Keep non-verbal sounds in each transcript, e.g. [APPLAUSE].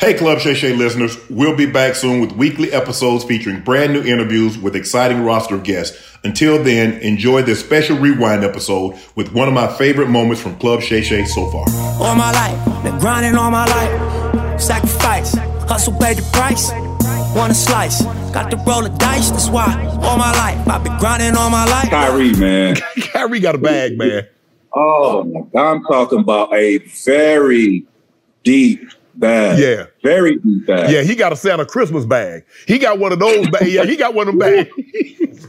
Hey, Club Shay Shay listeners, we'll be back soon with weekly episodes featuring brand new interviews with exciting roster of guests. Until then, enjoy this special rewind episode with one of my favorite moments from Club Shay Shay so far. All my life, been grinding all my life. Sacrifice, hustle paid the price. Want a slice, got to roll the dice, that's why. All my life, I've been grinding all my life. Kyrie, man. [LAUGHS] Kyrie got a bag, man. Oh. I'm talking about a very deep bag. Yeah. Very deep bag. Yeah, he got a Santa Christmas bag. He got one of those bags. Yeah, he got one of them bags. [LAUGHS]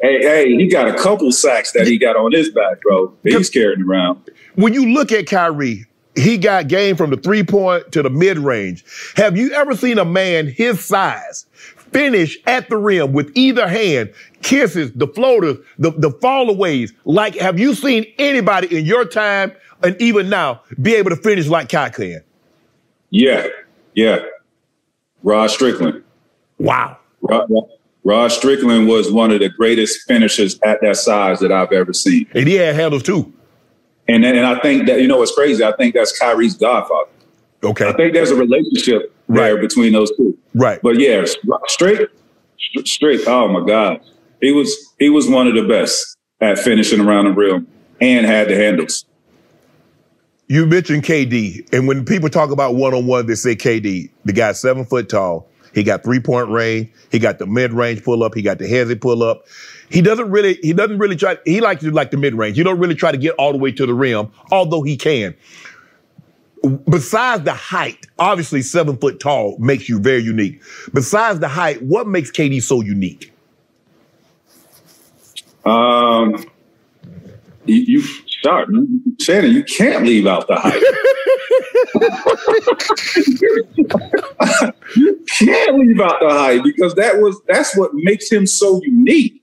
Hey, hey, he got a couple sacks that he got on his back, bro. He's carrying around. when you look at Kyrie, he got game from the three point to the mid range. Have you ever seen a man his size finish at the rim with either hand, kisses, the floaters, the, the fallaways? Like, have you seen anybody in your time and even now be able to finish like Kai can? Yeah, yeah. Rod Strickland. Wow. Rod, Rod Strickland was one of the greatest finishers at that size that I've ever seen. And he had handles too. And and I think that you know what's crazy. I think that's Kyrie's godfather. Okay. I think there's a relationship there Right. between those two. Right. But yeah, straight, straight. Oh my God, he was he was one of the best at finishing around the rim and had the handles. You mentioned KD, and when people talk about one on one, they say KD. The guy's seven foot tall. He got three point range. He got the mid range pull up. He got the hesi pull up. He doesn't really. He doesn't really try. He likes to like the mid range. He don't really try to get all the way to the rim, although he can. Besides the height, obviously seven foot tall makes you very unique. Besides the height, what makes KD so unique? Um, you, you start Shannon. You can't leave out the height. [LAUGHS] you can't leave out the height because that was that's what makes him so unique.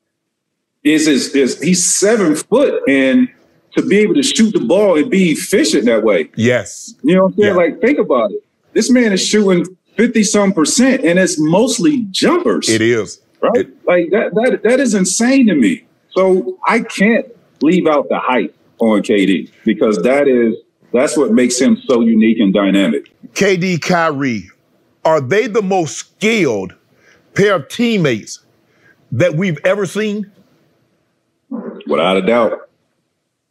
Is is is he's seven foot and to be able to shoot the ball and be efficient that way. Yes. You know what I'm saying? Yeah. Like, think about it. This man is shooting 50 some percent and it's mostly jumpers. It is. Right? It- like that, that that is insane to me. So I can't leave out the hype on KD because that is that's what makes him so unique and dynamic. KD, Kyrie, are they the most skilled pair of teammates that we've ever seen? Without a doubt.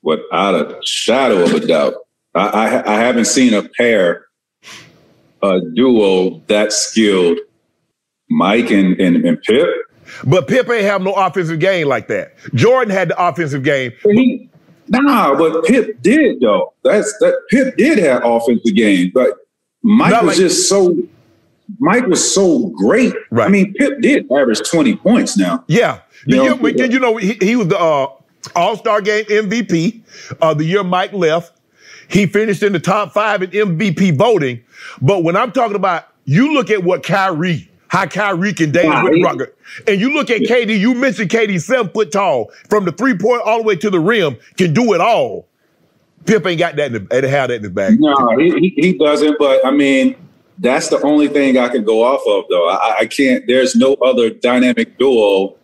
Without a shadow of a doubt. I, I, I haven't seen a pair, a duo that skilled, Mike and, and, and Pip. But Pip ain't have no offensive game like that. Jordan had the offensive game. He, nah, but Pip did though. That's that Pip did have offensive game, but Mike Not was like- just so. Mike was so great. Right. I mean, Pip did average twenty points now. Yeah. You know, but you know, he, he was the uh, All Star Game MVP. Uh, the year Mike left, he finished in the top five in MVP voting. But when I'm talking about, you look at what Kyrie, how Kyrie can dance Wow, with Rucker, and you look at KD. You mentioned KD seven foot tall, from the three point all the way to the rim, can do it all. Pip ain't got that in the, ain't have that in his bag. No, he, he, he doesn't. But I mean, that's the only thing I can go off of, though. I, I can't. There's no other dynamic duo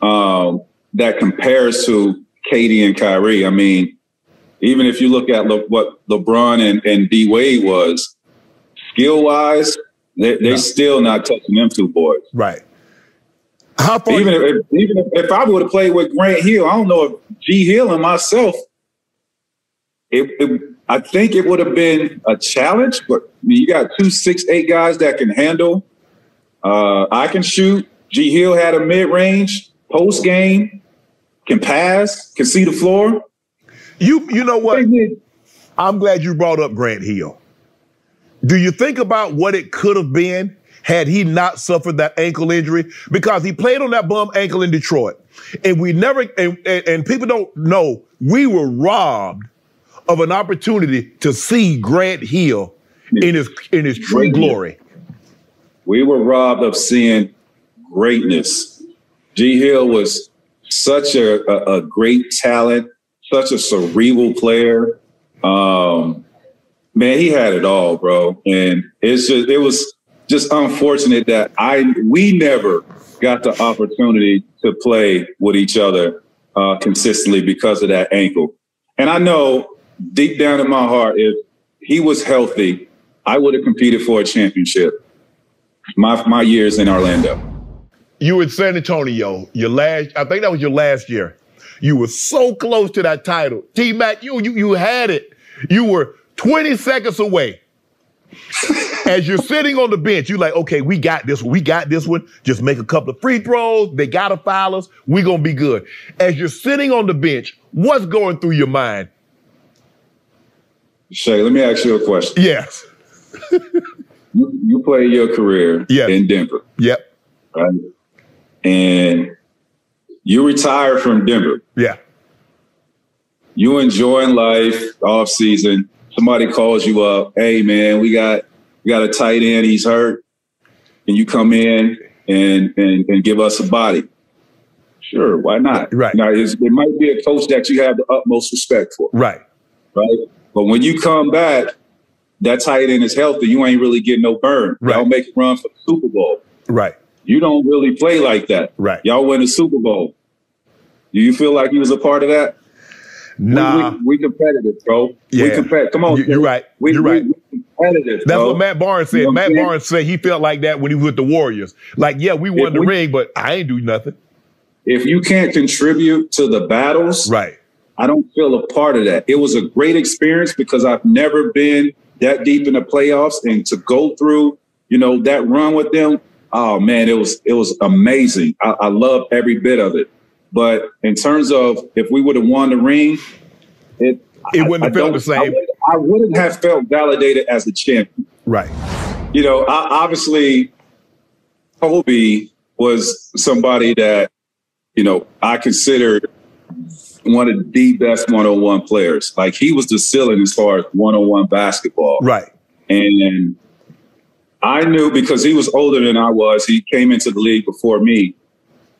um, that compares to KD and Kyrie. I mean, even if you look at Le, what LeBron and, and D Wade was, skill wise, they, they're No. still not touching them two boys. Right. How far? Even if, even if, if I would have played with Grant Hill, I don't know if G Hill and myself, it, it, I think it would have been a challenge, but you got two six eight guys that can handle. Uh, I can shoot. G Hill had a mid range post game, can pass, can see the floor. You you know what? I'm glad you brought up Grant Hill. Do you think about what it could have been had he not suffered that ankle injury? Because he played on that bum ankle in Detroit. And we never, and, and, and people don't know, we were robbed of an opportunity to see Grant Hill in his in his true glory. We were robbed of seeing greatness. G Hill was such a, a, a great talent, such a cerebral player. Um, man, he had it all, bro. And it's just it was just unfortunate that I we never got the opportunity to play with each other uh, consistently because of that ankle. And I know deep down in my heart, if he was healthy, I would have competed for a championship. My my years in Orlando. You were in San Antonio, your last, I think that was your last year. You were so close to that title. T Mac, you, you you had it. You were 20 seconds away. As you're sitting on the bench, you're like, okay, we got this one. We got this one. Just make a couple of free throws. They got to foul us. We're going to be good. As you're sitting on the bench, what's going through your mind? Shay, let me ask you a question. Yes. [LAUGHS] you, you play your career yes. in Denver. Yep. Right. And you retire from Denver. Yeah. You enjoying life off season. Somebody calls you up. Hey man, we got we got a tight end. He's hurt. Can you come in and and, and give us a body? Sure, why not? Right. Now, it might be a coach that you have the utmost respect for. Right. Right. But when you come back, that tight end is healthy. You ain't really getting no burn. Right. Y'all make a run for the Super Bowl. Right. You don't really play like that. Right. Y'all win the Super Bowl. Do you feel like you was a part of that? Nah. We, we, we competitive, bro. Yeah. We competitive. Come on. You, are right. We, you're right. Competitive. That's bro. what Matt Barnes said. You know Matt Barnes said he felt like that when he was with the Warriors. Like, yeah, we won If the ring, but I ain't do nothing. If you can't contribute to the battles, Right. I don't feel a part of that. It was a great experience because I've never been that deep in the playoffs and to go through, you know, that run with them. Oh man, it was it was amazing. I, I love every bit of it. But in terms of if we would have won the ring, it It wouldn't have felt the same. I, would- I wouldn't have felt validated as a champion. Right. You know, I, obviously, Kobe was somebody that you know I considered one of the best one-on-one players. Like he was the ceiling as far as one-on-one basketball. Right. And I knew because he was older than I was, he came into the league before me.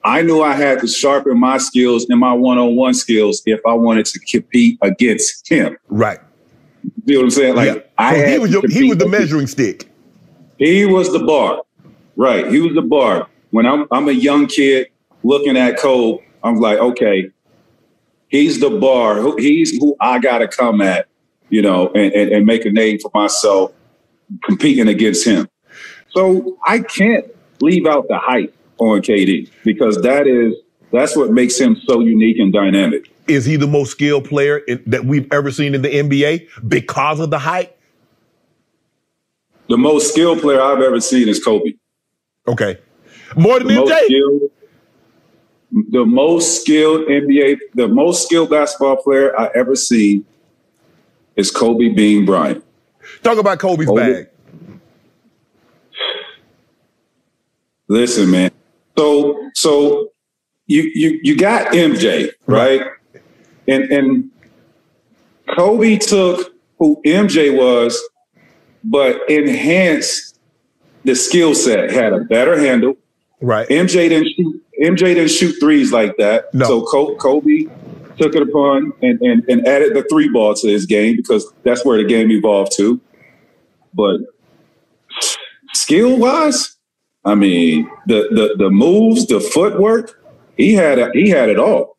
I knew I had to sharpen my skills and my one-on-one skills if I wanted to compete against him. Right. You know what I'm saying? Like yeah. I So had he was your, he was the measuring stick. He was the bar. Right. He was the bar. When I'm I'm a young kid looking at Cole, I'm like, okay, he's the bar. He's who I gotta come at, you know, and, and, and make a name for myself competing against him. So I can't leave out the hype on KD because that is that's what makes him so unique and dynamic. Is he the most skilled player in, that we've ever seen in the NBA because of the height? The most skilled player I've ever seen is Kobe. Okay. More than the most MJ? skilled, the most skilled NBA, the most skilled basketball player I ever seen is Kobe Bean Bryant. Talk about Kobe's Kobe. bag. Listen, man. So so you you you got MJ, right? And and Kobe took who MJ was, but enhanced the skill set, had a better handle. Right. MJ didn't shoot. MJ didn't shoot threes like that. No. So Kobe took it upon and, and and added the three ball to his game because that's where the game evolved to. But skill wise, I mean the the the moves, the footwork, he had a, he had it all.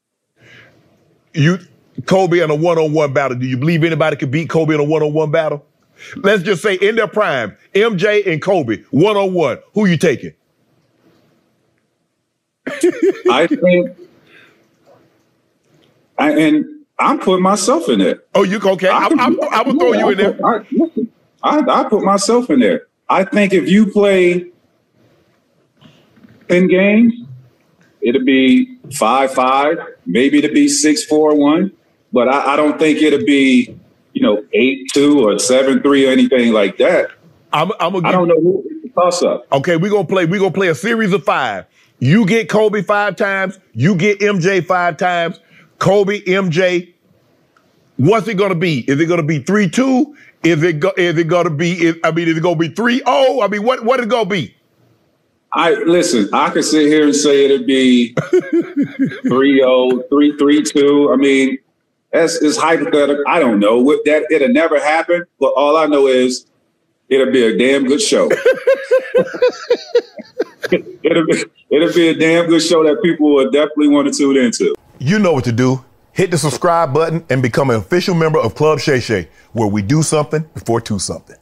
You Kobe in a one-on-one battle. Do you believe anybody could beat Kobe in a one-on-one battle? Let's just say in their prime, MJ and Kobe, one-on-one. Who you taking? [LAUGHS] I think, I, and I'm putting myself in there. Oh, you okay? I, I, I, I would throw you in there. I, I, I put myself in there. I think if you play 10 games, it'll be 5 5, maybe it'll be 6 4 1. But I, I don't think it'll be, you know, 8 2 or 7 3 or anything like that. I'm, I'm gonna I don't know who toss up. Okay, we're gonna play. We're gonna play a series of five. You get Kobe five times. You get MJ five times. Kobe, MJ. What's it gonna be? Is it gonna be three two? Is it go, is it gonna be? Is, I mean, is it gonna be three oh? I mean, what what is it gonna be? I listen, I could sit here and say it'd be [LAUGHS] 3-0, 3-3-2. I mean, that's it's hypothetical. I don't know. What that it'll never happen, but all I know is it'll be a damn good show. [LAUGHS] it'll be it'll be a damn good show that people will definitely want to tune into. You know what to do. Hit the subscribe button and become an official member of Club Shay Shay, where we do something before two something.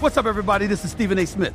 What's up, everybody? This is Stephen A. Smith,